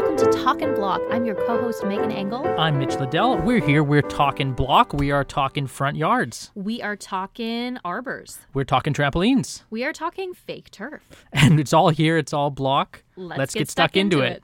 and welcome to Talkin' Block. I'm your co-host Megan Engel. I'm Mitch Liddell. We're here. We're talking block. We are talking front yards. We are talking arbors. We're talking trampolines. We are talking fake turf. And it's all here. It's all block. Let's, get, stuck, into it.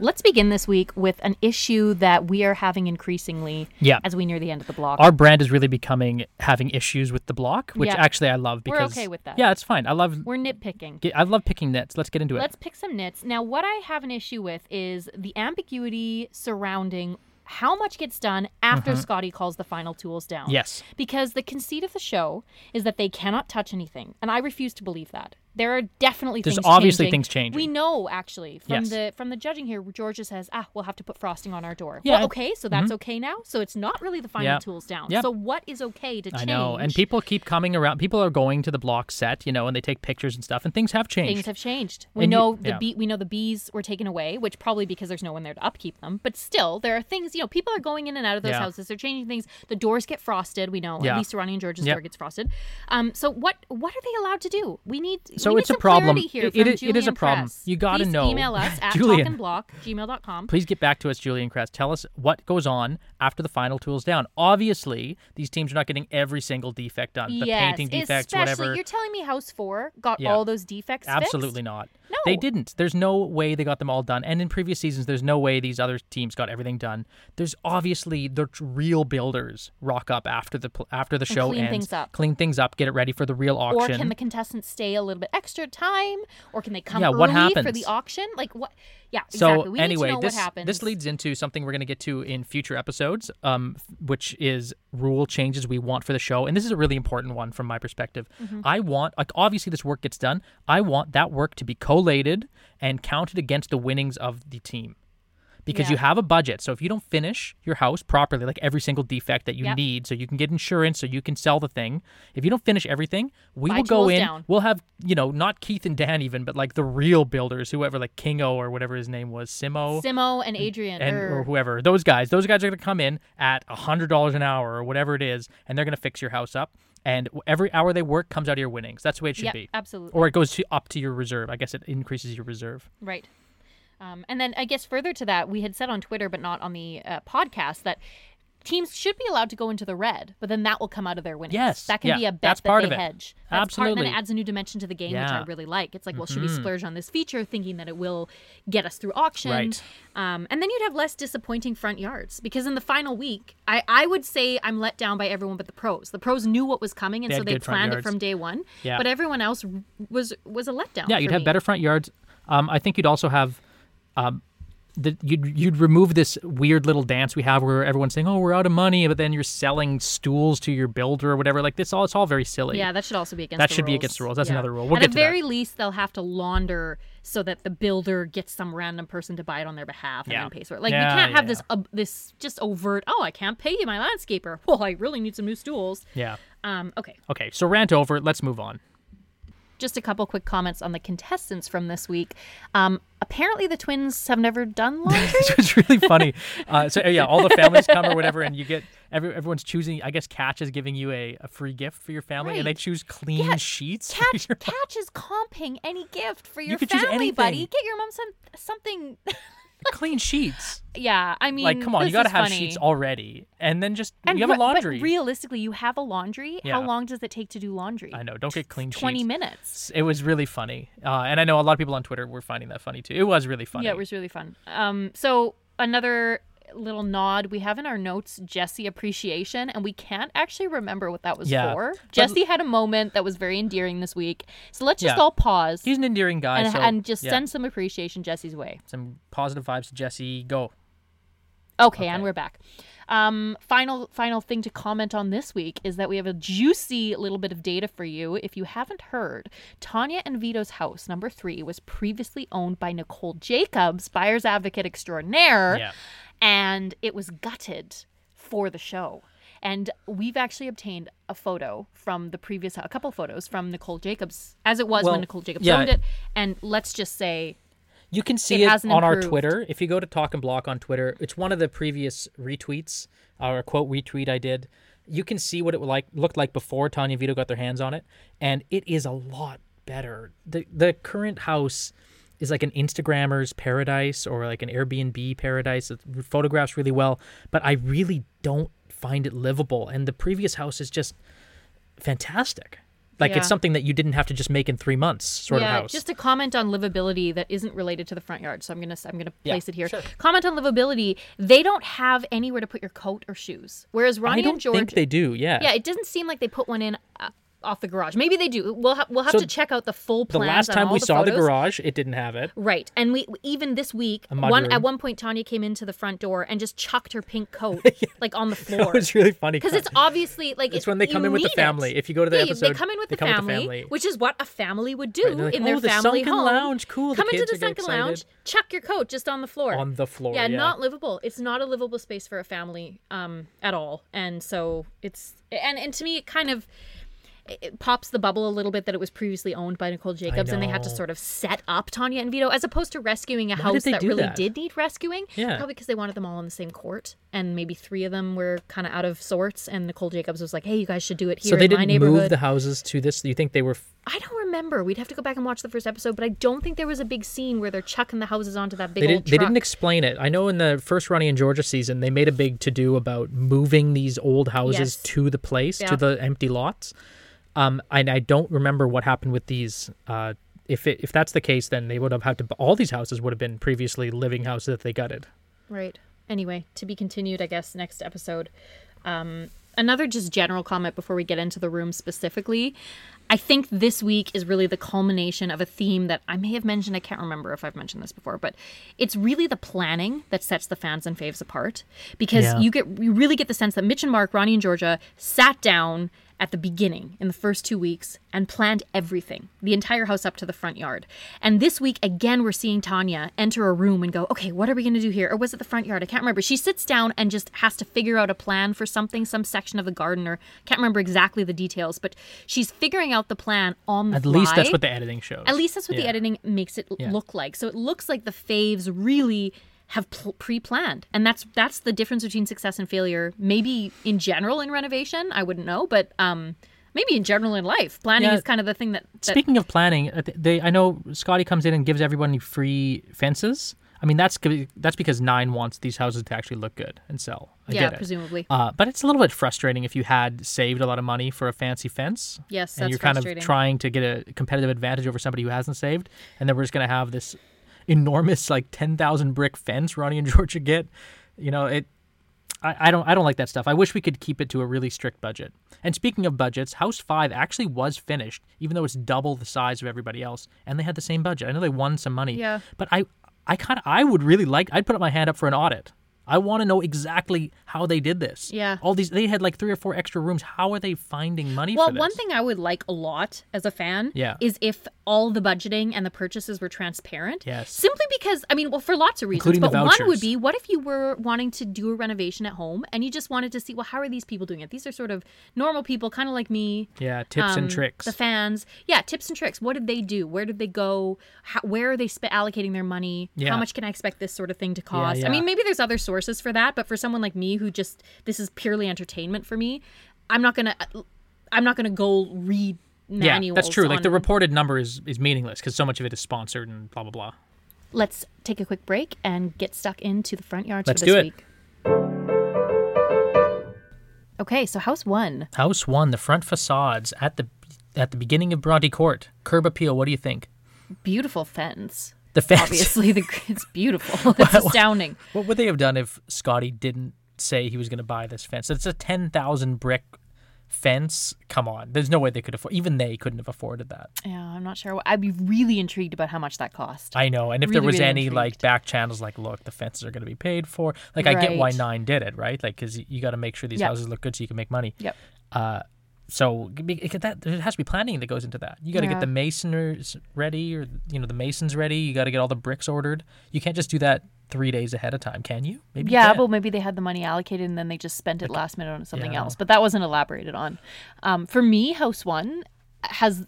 Let's begin this week with an issue that we are having increasingly Yeah. as we near the end of the block. Our brand is really becoming having issues with the block, which Yeah. actually I love because We're okay with that. Yeah, it's fine. I love We're nitpicking. I love picking nits. Let's get into it. Let's pick some nits. Now, what I have an issue with is the ambiguity surrounding how much gets done after Scotty calls the final tools down. Mm-hmm. Yes. Because the conceit of the show is that they cannot touch anything, and I refuse to believe that. There are definitely There's things obviously changing. things changing. We know actually from Yes. the from the judging here, Georgia says, "Ah, we'll have to put frosting on our door." Yeah, Well, okay, so that's okay now. So it's not really the final tools down. Yeah. So what is okay to change? I know. And people keep coming around. People are going to the block set, you know, and they take pictures and stuff, and things have changed. things have changed. We And you- know the yeah. bee, we know the bees were taken away, which probably because there's no one there to upkeep them. But still, there are things. You know, people are going in and out of those Yeah. houses. They're changing things. The doors get frosted. We know. Yeah. At least Ronnie and George's Yep. door gets frosted. Um. So what what are they allowed to do? We need. So it's a problem. It- it is- it is a problem. Press. You gotta Please know. Email us at Julian. talkandblock@gmail.com. Please get back to us, Julian Cress. Tell us what goes on after the final tools down. Obviously, these teams are not getting every single defect done. The yes, painting defects, especially whatever. you're telling me House Four got Yeah. all those defects. fixed? Absolutely not. No. They didn't. There's no way they got them all done. And in previous seasons, there's no way these other teams got everything done. There's obviously the real builders rock up after the after the show clean ends, things up. clean things up, get it ready for the real auction. Or can the contestants stay a little bit extra time? Or can they come Yeah, early what for the auction? Like what? Yeah, so exactly. We anyway, need to know this this leads into something we're going to get to in future episodes, um, which is rule changes we want for the show, and this is a really important one from my perspective. Mm-hmm. I want, like, obviously this work gets done. I want that work to be collated and counted against the winnings of the team. Because Yeah. you have a budget. So if you don't finish your house properly, like every single defect that you Yep. need, so you can get insurance, so you can sell the thing. If you don't finish everything, we Buy will go in. down. We'll have, you know, not Keith and Dan even, but like the real builders, whoever, like Kingo or whatever his name was, Simo Simo and Adrian, and or, or whoever those guys those guys are going to come in at a hundred dollars an hour or whatever it is and they're going to fix your house up and every hour they work comes out of your winnings that's the way it should yeah, be absolutely, or it goes to, up to your reserve i guess it increases your reserve right. Um, and then I guess further to that, we had said on Twitter, but not on the uh, podcast, that teams should be allowed to go into the red, but then that will come out of their winnings. Yes, that can yeah, be a bet that's that part they of it. hedge. That's Part, and then it adds a new dimension to the game, which I really like. It's like, well, should we splurge on this feature, thinking that it will get us through auction? Right. Um, and then you'd have less disappointing front yards because in the final week, I, I would say I'm let down by everyone but the pros. The pros knew what was coming, and They so they planned it from day one. Yeah. But everyone else was was a letdown. yeah you'd have me. better front yards um, i think you'd also have um, the, you'd, you'd remove this weird little dance we have where everyone's saying oh we're out of money but then you're selling stools to your builder or whatever like this all it's all very silly Yeah, that should also be against. The rules. That should be against the rules. That's Yeah. another rule. We'll At get the to that. very least, they'll have to launder so that the builder gets some random person to buy it on their behalf and Yeah. then pays for it. Like Yeah, we can't have this uh, this just overt. Oh, I can't pay you my landscaper. Well, I really need some new stools. yeah Um, okay, okay so rant over let's move on just a couple quick comments on the contestants from this week. Um, apparently, the twins have never done laundry. it's really funny. Uh, so yeah, all the families come or whatever, and you get every, everyone's choosing. I guess Catch is giving you a, a free gift for your family, and they choose clean Yeah, sheets. Catch, Catch is comping any gift for your could choose family, buddy. Get your mom some something. clean sheets. yeah, I mean, Like, come on, you got to have funny. sheets already, and then just And you have a re- but laundry. realistically, you have a laundry. Yeah. How long does it take to do laundry? I know. Don't get clean Twenty sheets. minutes. It was really funny, uh, and I know a lot of people on Twitter were finding that funny too. It was really funny. Yeah, it was really fun. Um, so another little nod we have in our notes Jesse appreciation, and we can't actually remember what that was Yeah, for. Jesse had a moment that was very endearing this week, so let's just Yeah. all pause He's an endearing guy, and, so and just yeah. send some appreciation Jesse's way. some positive vibes to Jesse. Go. Okay, and we're back. Um, final final thing to comment on this week is that we have a juicy little bit of data for you. If you haven't heard, Tanya and Vito's house number three was previously owned by Nicole Jacobs, buyer's advocate extraordinaire, Yeah. And it was gutted for the show. And we've actually obtained a photo from the previous, a couple photos from Nicole Jacobs, as it was Well, when Nicole Jacobs yeah. owned it. And let's just say You can see It it, on our. Twitter. If you go to Talk and Block on Twitter, it's one of the previous retweets or a quote retweet I did. You can see what it like looked like before Tanya Vito got their hands on it, and it is a lot better. the The current house is like an Instagrammer's paradise or like an Airbnb paradise. It photographs really well, but I really don't find it livable. And the previous house is just fantastic. Like Yeah. it's something that you didn't have to just make in three months, sort yeah, of house. just a comment on livability that isn't related to the front yard. So I'm gonna I'm gonna Yeah, place it here. sure. Comment on livability. They don't have anywhere to put your coat or shoes, whereas Ronnie I don't and George. think they do. Yeah. yeah, it doesn't seem like they put one in uh, off the garage. Maybe they do. We'll ha- we'll have So to check out the full plans. the last time we the saw the garage, it didn't have it. Right, and we even this week, one at one point Tanya came into the front door and just chucked her pink coat like on the floor. was really funny. Because it's obviously like It's it- when they come in with the family. it. If you go to the Yeah, episode, they come in with, the, come with the family, family. which is what a family would do Right, like, in their "Oh, the family sunken home. lounge, cool, Come into the sunken lounge, chuck your coat just on the floor. on the floor. yeah, Yeah, not livable. It's not a livable space for a family um, at all, and so it's and and to me it kind of. It pops the bubble a little bit that it was previously owned by Nicole Jacobs, and they had to sort of set up Tanya and Vito as opposed to rescuing a Why house that really that? did need rescuing. Yeah. Probably because they wanted them all in the same court, and maybe three of them were kind of out of sorts. And Nicole Jacobs was like, "Hey, you guys should do it here So they in my didn't neighborhood." move the houses to this. You think they were? I don't remember. We'd have to go back and watch the first episode, but I don't think there was a big scene where they're chucking the houses onto that big They old didn't. They didn't explain it. I know in the first Ronnie and Georgia season, they made a big to do about moving these old houses Yes. to the place, Yeah. to the empty lots. Um, and I don't remember what happened with these. Uh, if it, if that's the case, then they would have had to. All these houses would have been previously living houses that they gutted. Right. Anyway, to be continued, I guess, next episode. Um, another just general comment before we get into the room specifically. I think this week is really the culmination of a theme that I may have mentioned. I can't remember if I've mentioned this before, but it's really the planning that sets the fans and faves apart because Yeah. you get you really get the sense that Mitch and Mark, Ronnie and Georgia sat down at the beginning in the first two weeks and planned everything, the entire house up to the front yard. And this week, again, we're seeing Tanya enter a room and go, okay, what are we going to do here? Or was it the front yard? I can't remember. She sits down and just has to figure out a plan for something, some section of the garden, or can't remember exactly the details, but she's figuring out the plan on the At fly. least that's what the editing shows. At least that's what the editing makes it Yeah. look like. So it looks like the faves really have pl- pre-planned, and that's that's the difference between success and failure. Maybe in general in renovation, I wouldn't know, but um, maybe in general in life, planning Yeah. is kind of the thing that. that Speaking of planning, I they I know Scotty comes in and gives everybody free fences. I mean that's that's because Nine wants these houses to actually look good and sell. I yeah, get it. presumably. Uh, but it's a little bit frustrating if you had saved a lot of money for a fancy fence. Yes, and you're kind of trying to get a competitive advantage over somebody who hasn't saved, and then we're just going to have this enormous like ten thousand brick fence Ronnie and Georgia get. You know it. I, I don't I don't like that stuff. I wish we could keep it to a really strict budget. And speaking of budgets, House Five actually was finished, even though it's double the size of everybody else, and they had the same budget. I know they won some money, Yeah. but I I kind of I would really like I'd put up my hand up for an audit. I want to know exactly how they did this. Yeah. All these they had like three or four extra rooms. How are they finding money Well, for this? one thing I would like a lot as a fan Yeah. is if all the budgeting and the purchases were transparent. Yes. Simply because, I mean, well, for lots of reasons, Including the but one would be what if you were wanting to do a renovation at home and you just wanted to see, well, how are these people doing it? These are sort of normal people, kind of like me. Yeah, tips um, and tricks. The fans. Yeah, tips and tricks. What did they do? Where did they go? How, where are they sp- allocating their money? Yeah. How much can I expect this sort of thing to cost? I yeah. mean, maybe there's other sources for that, but for someone like me who just, this is purely entertainment for me, I'm not going to. I'm not going to go read yeah, that's true. Like the reported number is is meaningless because so much of it is sponsored and blah blah blah. Let's take a quick break and get stuck into the front yards Let's for this do it. week. Okay, so house one. House one, the front facades at the at the beginning of Bronte Court, curb appeal. What do you think? Beautiful fence. The fence. Obviously, the, it's beautiful. It's astounding. What would they have done if Scotty didn't say he was going to buy this fence? It's a ten thousand brick fence. Come on, there's no way they could afford. Even they couldn't have afforded that. Yeah, I'm not sure. I'd be really intrigued about how much that cost. I know. And if there was really any like back channels, like, look, the fences are going to be paid for. Like, I get why Nine did it, right? Like, because you got to make sure these Yep. houses look good so you can make money. Yep. Uh, so that there has to be planning that goes into that. You got to Yeah. get the masoners ready, or you know the masons ready. You got to get all the bricks ordered. You can't just do that three days ahead of time, can you? Maybe. Yeah, well, maybe they had the money allocated and then they just spent it last minute on something yeah. else. But that wasn't elaborated on. Um, for me, House One has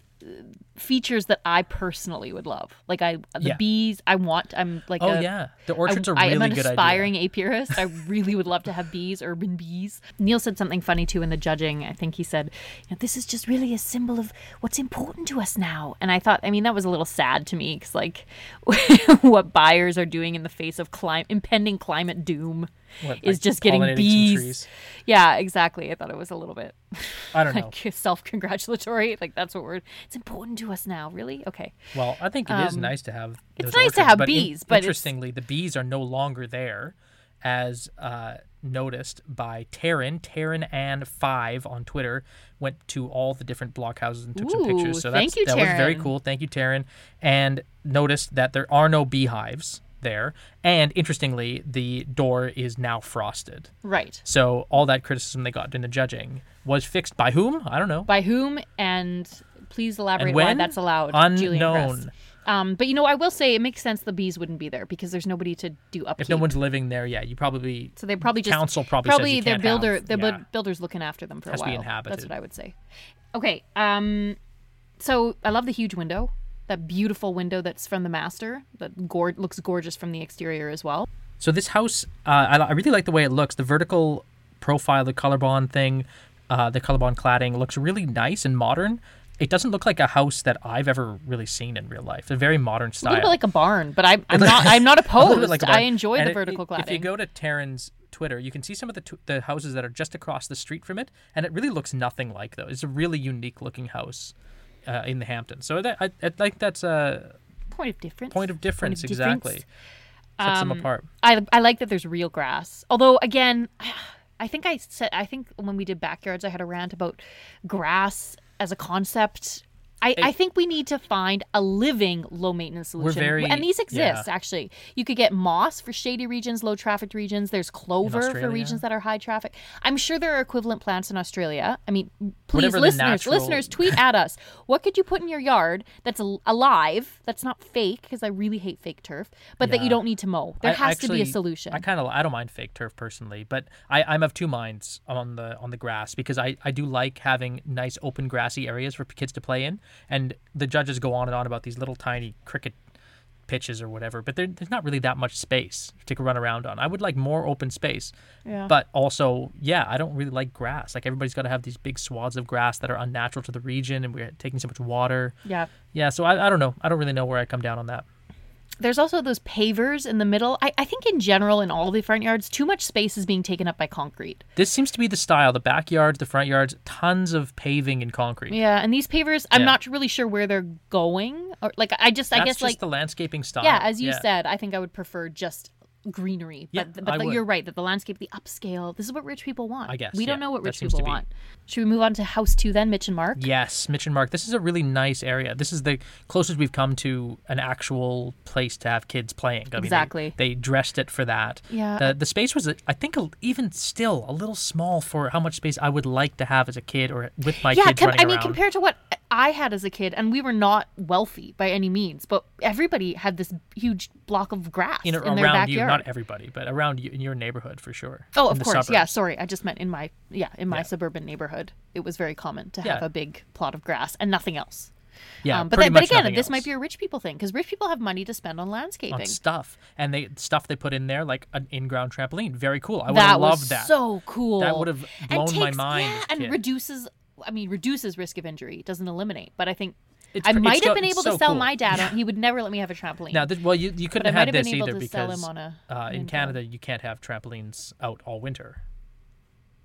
features that I personally would love. Like I the Yeah. bees, I want. I'm like Oh a, yeah, the I- orchards are I am an aspiring idea. apiarist. I really would love to have bees, urban bees. Neale said something funny too in the judging. I think he said, you know, "This is just really a symbol of what's important to us now." And I thought, I mean, that was a little sad to me because, like, what buyers are doing in the face of clim- impending climate doom What, is like just getting bees. Yeah, exactly. I thought it was a little bit I don't know. self-congratulatory. Like that's what we're. It's important to us now. Really? Okay. Well, I think it is Um, nice to have. it's nice to have but in- bees, but it's- interestingly, the bees are no longer there, as uh, noticed by Taryn. Taryn and Five on Twitter went to all the different blockhouses and took some pictures. So thank that's, you, that was very cool. Thank you, Taryn. And noticed that there are no beehives there, and interestingly, the door is now frosted. Right. So all that criticism they got in the judging was fixed by whom? I don't know. By whom? And please elaborate And why that's allowed. Unknown. Um, but you know, I will say it makes sense the bees wouldn't be there because there's nobody to do upkeep. If no one's living there, yeah, you probably so they probably just council probably probably their builder have- their yeah. builder's looking after them for Has a to be while. That's what I would say. Okay. Um, so I love the huge window, that beautiful window that's from the master. That gor- looks gorgeous from the exterior as well. So this house, uh, I, I really like the way it looks. The vertical profile, the Colorbond thing, uh, the Colorbond cladding looks really nice and modern. It doesn't look like a house that I've ever really seen in real life. It's a very modern style. A little bit like a barn, but I'm, I'm not I'm not opposed. like I enjoy And the it- vertical cladding. If you go to Taryn's Twitter, you can see some of the t- the houses that are just across the street from it, and it really looks nothing like those. It's a really unique looking house uh, in the Hamptons. So that I, I think that's a point of difference. point of difference. difference. exactly. Sets them Um, apart. I I like that there's real grass. Although again, I think I said I think when we did backyards, I had a rant about grass as a concept. I, I think we need to find a living low maintenance solution. very- and these exist yeah. actually. You could get moss for shady regions, low trafficked regions. There's clover for regions that are high traffic. I'm sure there are equivalent plants in Australia. I mean, please, Whatever listeners, natural- listeners, tweet at us. What could you put in your yard that's alive, that's not fake? Because I really hate fake turf, but that you don't need to mow. There I- has to be a solution. I kind of I don't mind fake turf personally, but I, I'm of two minds on the on the grass because I, I do like having nice open grassy areas for kids to play in, and the judges go on and on about these little tiny cricket pitches or whatever, but there, there's not really that much space to run around on. I would like more open space, Yeah. but also yeah, I don't really like grass. Like everybody's got to have these big swaths of grass that are unnatural to the region, and we're taking so much water. yeah. Yeah, so I, I don't know. I don't really know where I come down on that. There's also those pavers in the middle. I, I think in general in all the front yards, too much space is being taken up by concrete. This seems to be the style. The backyards, the front yards, tons of paving and concrete. Yeah, and these pavers, I'm not really sure where they're going. Or like I just I guess just like the landscaping style. yeah, as you Yeah. said, I think I would prefer just greenery. Yeah, But, but the- you're right that the landscape, the upscale, this is what rich people want. I guess, we don't know what rich people want. Should we move on to house two then, Mitch and Mark? Yes, Mitch and Mark. This is a really nice area. This is the closest we've come to an actual place to have kids playing. I mean, they- Exactly. they, dressed it for that. Yeah. The, the space was, I think, even still a little small for how much space I would like to have as a kid or with my yeah, kids com- running I mean, around. compared to what I had as a kid, and we were not wealthy by any means, but everybody had this huge block of grass in, in, or their around you, backyard. not everybody, but around you in your neighborhood for sure. Oh, In of course. Yeah, sorry. I just meant in my yeah, in my Yeah. suburban neighborhood. It was very common to have Yeah. a big plot of grass and nothing else. Yeah, um, but but again, this else. might be a rich people thing because rich people have money to spend on landscaping. on stuff, and they stuff they put in there like an in-ground trampoline. Very cool. I would have loved that. so cool. That would have blown my takes- mind Yeah, and kid. reduces. I mean, reduces risk of injury. Doesn't eliminate, but I think It's I might have been able so to sell cool. my dad. on He would never let me have a trampoline. Now, this, well, you you couldn't have have this either because a. uh, in. Canada you can't have trampolines out all winter.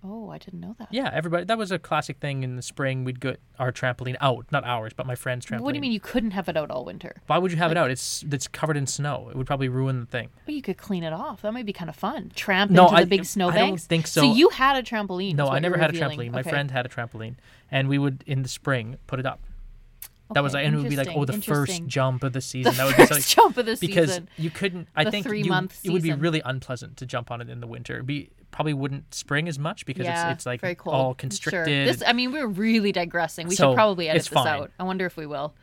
Oh, I didn't know that. Yeah, everybody. That was a classic thing in the spring. We'd get our trampoline out, not ours, but my friend's trampoline. What do you mean you couldn't have it out all winter? Why would you have it out? It's it's covered in snow. It would probably ruin the thing. Well, you could clean it off. That might be kind of fun. Tramp No, into I- the big I don't think so. So you had a trampoline. No, what I never had a revealing. trampoline. My Okay. friend had a trampoline, and we would in the spring put it up. That was Okay, like, and it would be like, oh, the interesting, first interesting. jump of the season. that would first be like jump of the season. because season. you couldn't. I The think you, three-month it would be season. really unpleasant to jump on it in the winter. It'd be probably wouldn't spring as much because yeah, it's it's like very cold. all Sure. constricted. This, I mean, we're really digressing. We So, should probably edit this fine. out. I wonder if we will.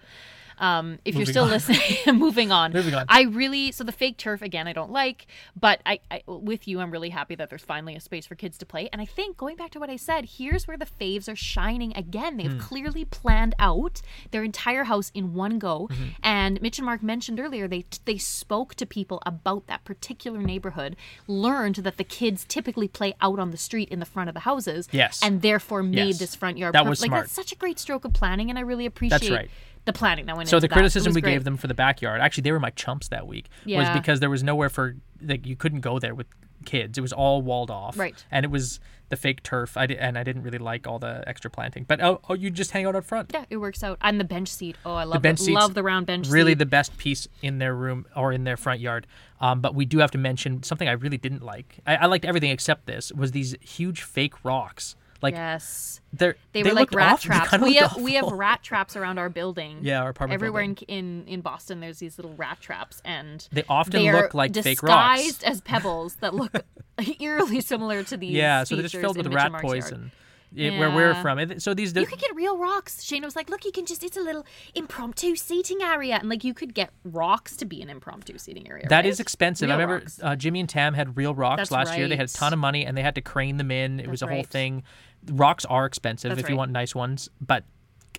Um, if you're still on. listening, moving on. Moving on. I really so the fake turf again. I don't like, but I, I with you, I'm really happy that there's finally a space for kids to play. And I think going back to what I said, here's where the faves are shining again. They've Hmm. clearly planned out their entire house in one go. Mm-hmm. And Mitch and Mark mentioned earlier they they spoke to people about that particular neighborhood, learned that the kids typically play out on the street in the front of the houses. Yes. and therefore made Yes. this front yard. That per- was like smart. that's such a great stroke of planning, and I really appreciate That's right. The planning that went So into the that. Criticism we great. gave them for the backyard, actually, they were my chumps that week. Was because there was nowhere for like you couldn't go there with kids. It was all walled off. Right. And it was the fake turf. I di- and I didn't really like all the extra planting. But oh, oh you just hang out up front. Yeah, it works out. And the bench seat. Oh, I love the bench the, seats, love the round bench Really, seat. the best piece in their room or in their front yard. Um, but we do have to mention something I really didn't like. I, I liked everything except this. Was these huge fake rocks? Like yes. They, they were like rat awful. Traps. We have, we have rat traps around our building. Yeah, our apartment Everywhere building. in, in in Boston, there's these little rat traps, and They often they look like fake rocks. disguised as pebbles that look eerily similar to these. Yeah, so they're just filled with rat poison. yard. Poison. Yeah, Where we're from, It- so these You could get real rocks. Shaynna was like, "Look, you can just—it's a little impromptu seating area, and like you could get rocks to be an impromptu seating area." That right? is expensive. I remember uh, Jimmy and Tam had real rocks That's last year. They had a ton of money and they had to crane them in. It was a That's whole thing. Rocks are expensive That's if you want nice ones, but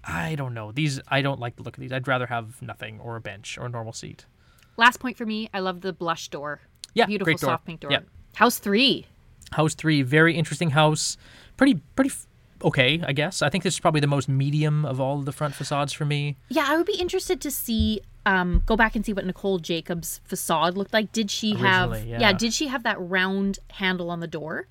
I don't know. These I don't like the look of these. I'd rather have nothing or a bench or a normal seat. Last point for me. I love the blush door. Yeah, beautiful soft pink door. Yeah. House three. House three, very interesting house. Pretty pretty f- okay, I guess. I think this is probably the most medium of all of the front facades for me. Yeah, I would be interested to see um go back and see what Nicole Jacobs' facade looked like. Did she have Originally, yeah. did she have that round handle on the door?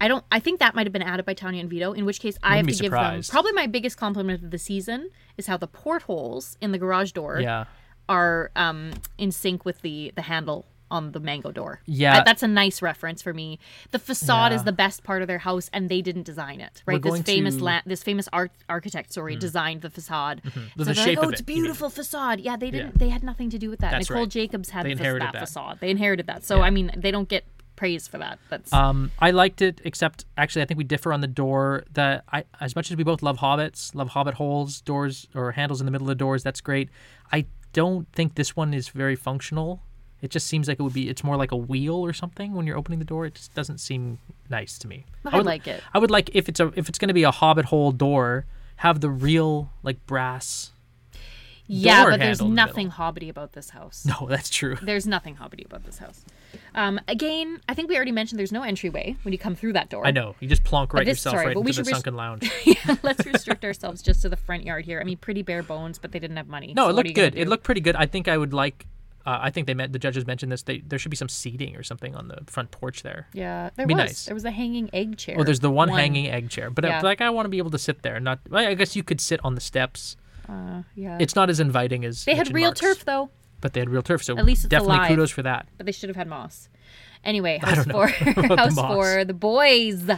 I don't I think that might have been added by Tanya and Vito, in which case I have to be give them probably my biggest compliment of the season is how the portholes in the garage door Yeah. are um in sync with the the handle on the mango door. Yeah. That's a nice reference for me. The facade Yeah. is the best part of their house, and they didn't design it. Right, this famous to- Mm-hmm. la- this famous art architect, sorry, designed the facade. The- So the they're shape like, oh, of it's it, you mean. beautiful facade. Yeah, they didn't. Yeah. They had nothing to do with that. That's Nicole right. Jacobs had inherited that, that. facade. They inherited that. So Yeah. I mean, they don't get praise for that. That's Um, I liked it, except actually, I think we differ on the door. That I, as much as we both love hobbits, love hobbit holes, doors or handles in the middle of the doors. That's great. I don't think this one is very functional. It just seems like it would be. It's more like a wheel or something when you're opening the door. It just doesn't seem nice to me. I would like it. I would like if it's a if it's going to be a hobbit hole door, have the real like brass. yeah, but there's in the nothing hobbity about this house. No, that's true. There's nothing hobbity about this house. Um, again, I think we already mentioned there's no entryway when you come through that door. I know you just plonk right this- yourself sorry, right but we into the sunken lounge. yeah, let's restrict ourselves just to the front yard here. I mean, pretty bare bones, but they didn't have money. No, so it looked good. It looked pretty good. I think I would like. Uh, I think they meant the judges mentioned this. They there should be some seating or something on the front porch there. Yeah, there Be was. nice. There was a hanging egg chair. Oh, there's the one, hanging egg chair, but Yeah. uh, like I want to be able to sit there. Not. I guess you could sit on the steps. Uh, yeah. It's not as inviting as they had real Mark's, turf though, but they had real turf. So At least definitely alive. kudos for that. but they should have had moss. Anyway, house four. the house moss. four. The boys.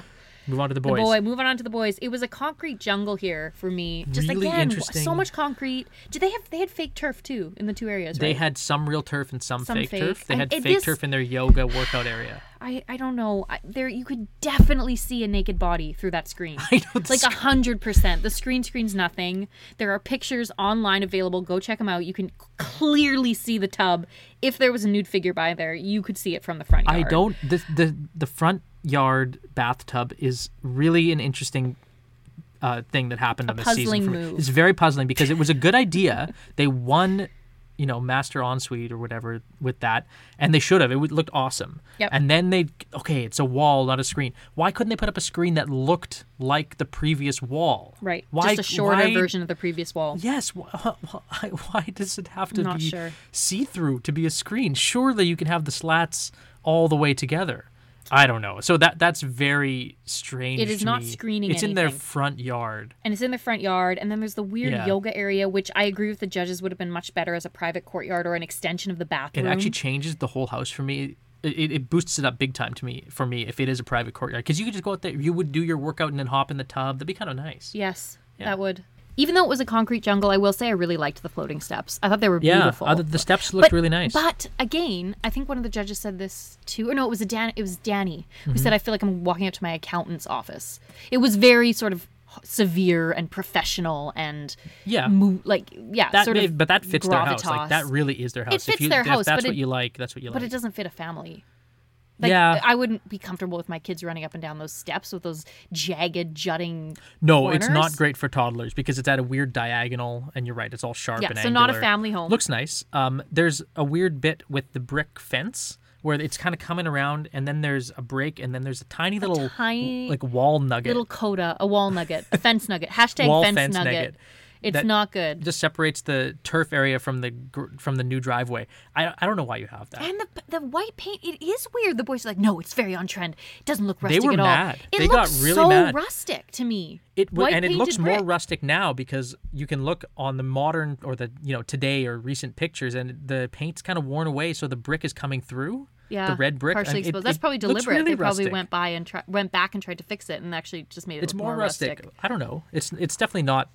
Move on to the The boys. boy. Moving on to the boys. It was a concrete jungle here for me. Just Really again, interesting. so much concrete. Did they have? They had fake turf too in the two areas. They right? had some real turf and some, Some fake, fake. turf. They had fake this- turf in their yoga workout area. I, I don't know. I, there you could definitely see a naked body through that screen. I know the like a hundred percent. The screen screens nothing. There are pictures online available. Go check them out. You can clearly see the tub. If there was a nude figure by there, you could see it from the front yard. I don't. The, the the front yard bathtub is really an interesting uh, thing that happened on this season. puzzling for me. move. It's very puzzling because it was a good idea. they won, you know, Master Ensuite or whatever with that, and they should have. It would, looked awesome. Yep. And then they okay, it's a wall, not a screen. Why couldn't they put up a screen that looked like the previous wall? Right. Why, Just a shorter why- version of the previous wall. Yes. Why, why, why does it have to Not be sure. see through to be a screen? Surely you can have the slats all the way together. I don't know. So that that's very strange. It is not me. screening It's in their front yard. And it's in the front yard. And then there's the weird Yeah. yoga area, which I agree with the judges would have been much better as a private courtyard or an extension of the bathroom. It actually changes the whole house for me. It, it, it boosts it up big time to me for me if it is a private courtyard because you could just go out there. You would do your workout and then hop in the tub. That'd be kind of nice. Yes, Yeah. that would. Even though it was a concrete jungle, I will say I really liked the floating steps. I thought they were Yeah, beautiful. other, the steps looked But- really nice. But again, I think one of the judges said this too. Or no, it was a Dan. It was Danny who Mm-hmm. said, "I feel like I'm walking up to my accountant's office." It was very sort of severe and professional and Yeah. mo- like yeah, That sort may- of but that fits their house. Like that really is their house. if fits you, their house, that's what it- you like. That's what you like. but it doesn't fit a family. Like, Yeah. I wouldn't be comfortable with my kids running up and down those steps with those jagged, jutting. No, it's not great for toddlers because it's at a weird diagonal, and you're right, it's all sharp Yeah, and so not a family home. Looks nice. Um, there's a weird bit with the brick fence where it's kind of coming around, and then there's a break, and then there's a tiny little tiny like wall nugget Little coda, a wall nugget, a fence nugget. Hashtag Wall fence, fence nugget. nugget. It's not good. Just separates the turf area from the from the new driveway. I I don't know why you have that. And the the white paint, it is weird. The boys are like, no, it's very on trend. It doesn't look rustic were at all. mad. It They got looks really so mad. rustic to me. It w- and it looks more rustic now because you can look on the modern or the you know today or recent pictures and the paint's kind of worn away, so the brick is coming through. Yeah, the red brick. partially and it- exposed. That's probably deliberate. really they probably rustic. went by and try, went back and tried to fix it, and actually just made it. It's look more rustic. I don't know. It's it's definitely not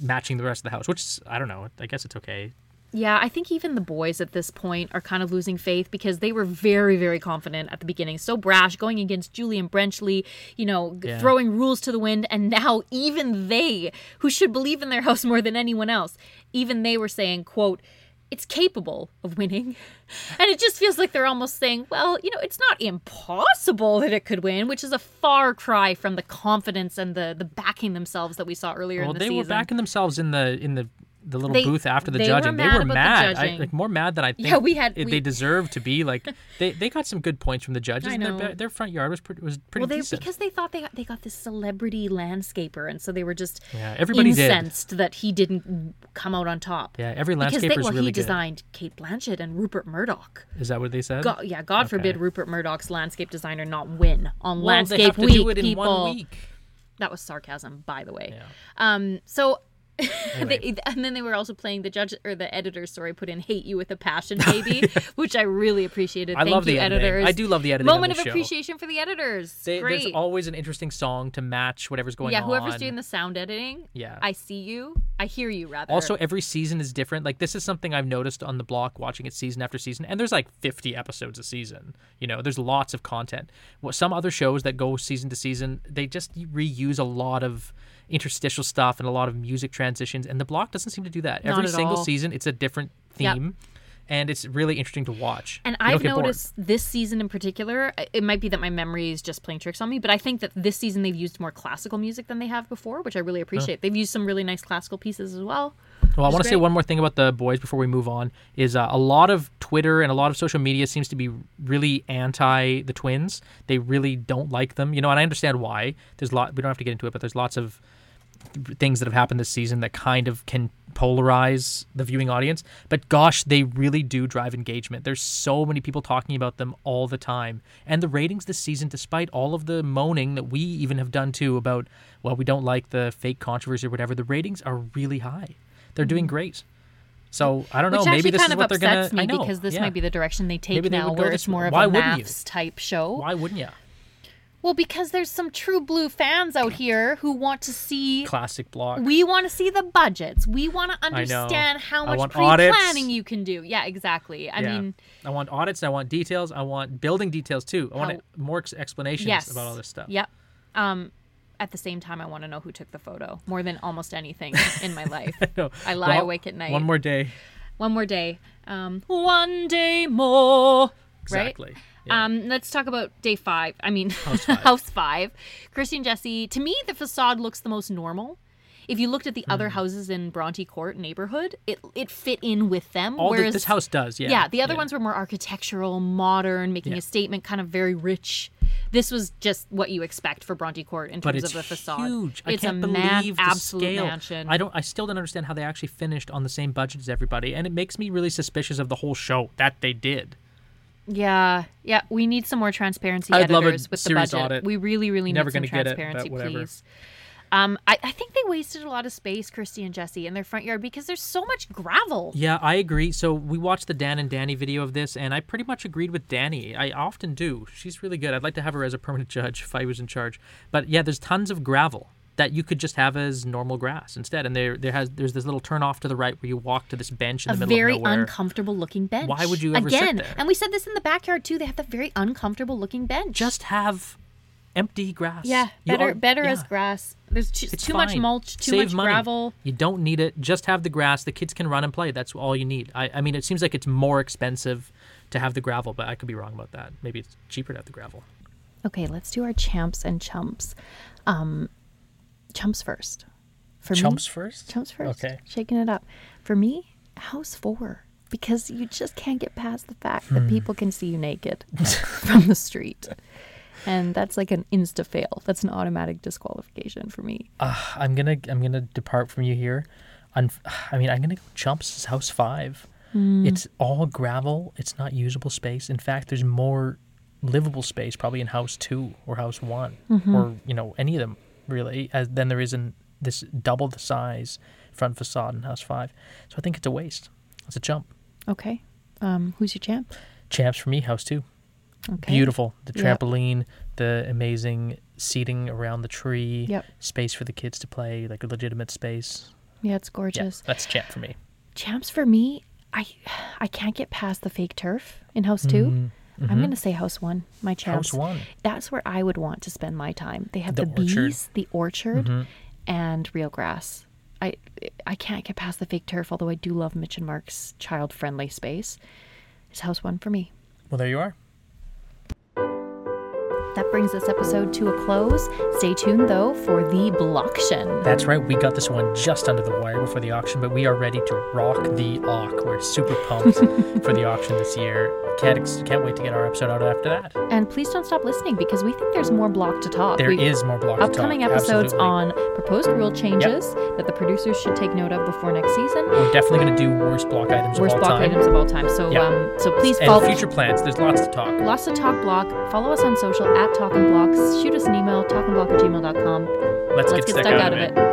matching the rest of the house, which I don't know. I guess it's okay. Yeah, I think even the boys at this point are kind of losing faith because they were very, very confident at the beginning, so brash, going against Julian Brenchley, you know, Yeah. throwing rules to the wind, and now even they, who should believe in their house more than anyone else, even they were saying, "quote." It's capable of winning. And it just feels like they're almost saying, well, you know, it's not impossible that it could win, which is a far cry from the confidence and the the backing themselves that we saw earlier Well, in the they season. They were backing themselves in the in the the little They- booth after the they were judging. mad they were mad, I, like more mad than I think. Yeah, we had- we- they deserve to be. Like they, they got some good points from the judges. And their their front yard was pretty was pretty well, they decent. because they thought they got, they got this celebrity landscaper, and so they were just Yeah, everybody did. incensed that he didn't come out on top. yeah, every because landscaper they, is well, really he good. designed Cate Blanchett and Rupert Murdoch. Is that what they said? God, yeah, God forbid Rupert Murdoch's landscape designer not win on well, Landscape they Week. do it in people, one week. that was sarcasm, by the way. Yeah. Um, so. Anyway. they, and then they were also playing the judge or the editor. Sorry, put in "Hate You with a Passion, Baby," which I really appreciated. I Thank love you, the editing. editors. I do love the editing Moment of show. appreciation for the editors. They, Great. there's always an interesting song to match whatever's going yeah, on. whoever's doing the sound editing. Yeah. I see you. I hear you. Rather. Also, every season is different. Like this is something I've noticed on the block, watching it season after season, and there's like 50 episodes a season. You know, there's lots of content. Well, some other shows that go season to season, they just reuse a lot of interstitial stuff and a lot of music transitions, and the block doesn't seem to do that. Not Every single all. season, it's a different Yep. theme. And it's really interesting to watch. And You I've get bored. noticed this season in particular, it might be that my memory is just playing tricks on me, but I think that this season they've used more classical music than they have before, which I really appreciate. They've used some really nice classical pieces as well. Well, I want to say one more thing about the boys before we move on. Is uh, a lot of Twitter and a lot of social media seems to be really anti the twins. They really don't like them, you know, and I understand why. There's a lot. We don't have to get into it, but there's lots of things that have happened this season that kind of can polarize the viewing audience. But gosh, they really do drive engagement. There's so many people talking about them all the time, and the ratings this season, despite all of the moaning that we even have done too about, well, we don't like the fake controversy or whatever. The ratings are really high. They're doing mm-hmm. great. So I don't know. Maybe this kind is of what they're gonna. me I know, because this yeah. might be the direction they take they now, where it's more of Why a MAFS type show. Why wouldn't you? Well, because there's some true blue fans out here who want to see. Classic block. We want to see the budgets. We want to understand how much pre-planning audits. you can do. Yeah, exactly. I yeah. mean, I want audits. I want details. I want building details too. I want more explanations yes, about all this stuff. Yep. Um, at the same time, I want to know who took the photo more than almost anything in my life. No. I lie Well, awake at night. One more day. One more day. Um, one day more. Right? Yeah. Um, let's talk about day five. I mean, House five. house five. Christy and Jesse. To me, the facade looks the most normal. If you looked at the Hmm. other houses in Bronte Court neighborhood, it it fit in with them. all whereas this house does. Yeah. yeah, the other ones were more architectural, modern, making Yeah. a statement, kind of very rich. This was just what you expect for Bronte Court in terms of the facade. huge. I It's can't a believe the absolute scale. mansion. I don't. I still don't understand how they actually finished on the same budget as everybody, and it makes me really suspicious of the whole show that they did. Yeah, yeah. We need some more transparency I'd love a editors with the serious budget. audit. We really, really Never need some get it, transparency, please. Um, I, I think they wasted a lot of space, Christy and Jesse, in their front yard because there's so much gravel. Yeah, I agree. So we watched the Dan and Danny video of this, and I pretty much agreed with Danny. I often do. She's really good. I'd like to have her as a permanent judge if I was in charge. But yeah, there's tons of gravel that you could just have as normal grass instead. And there, there has, there's this little turn off to the right where you walk to this bench in A the middle very of nowhere. uncomfortable looking bench. Why would you ever sit Again, there? and we said this in the backyard too. They have the very uncomfortable looking bench. just have empty grass. Yeah, better al- better as grass. There's too, too much mulch, too Save much money. gravel. You don't need it. Just have the grass. The kids can run and play. That's all you need. I, I mean, it seems like it's more expensive to have the gravel, but I could be wrong about that. Maybe it's cheaper to have the gravel. Okay, let's do our champs and chumps. Um, chumps first. For Chumps me, first. chumps first. Okay. shaking it up. For me, house four because you just can't get past the fact Hmm. that people can see you naked from the street, and that's like an insta fail. That's an automatic disqualification for me. Uh, I'm gonna I'm gonna depart from you here. I'm, I mean, I'm gonna go Chumps House Five. It's all gravel. It's not usable space. In fact, there's more livable space probably in House Two or House One or you know any of them really as than there is in this double the size front facade in House Five. So I think it's a waste. It's a jump. Okay, um, who's your champ? Champs for me, House Two. Okay, Beautiful. The Yep. trampoline, the amazing seating around the tree, Yep. space for the kids to play, like a legitimate space. Yeah, it's Yeah, gorgeous. that's champ for me. Champs for me, I I can't get past the fake turf in house 2 i I'm gonna say house one. My. Mm-hmm. House one. That's where I would want to spend my time. They have The the, orchard. Mm-hmm. bees, the orchard, and real grass. I I can't get past the fake turf, although I do love Mitch and Mark's child friendly space. It's house one for me. Well, there you are. Brings this episode to a close. Stay tuned though for the blocktion. That's right. We got this one just under the wire before the auction, but we are ready to rock the Auk. We're super pumped for the auction this year. Can't ex- can't wait to get our episode out after that. And please don't stop listening because we think there's more block to talk. There We- is more block to upcoming episodes Absolutely. on proposed rule changes that the producers should take note of before next season. We're definitely going to do worst block items Worst of all block time. items of all time. So Yeah. um, so please and follow. future plans. There's lots to talk. Lots to talk block. Follow us on social at Talkin' Blocks. Shoot us an email, talkingblock at gmail.com. Let's, Let's get stuck out of it.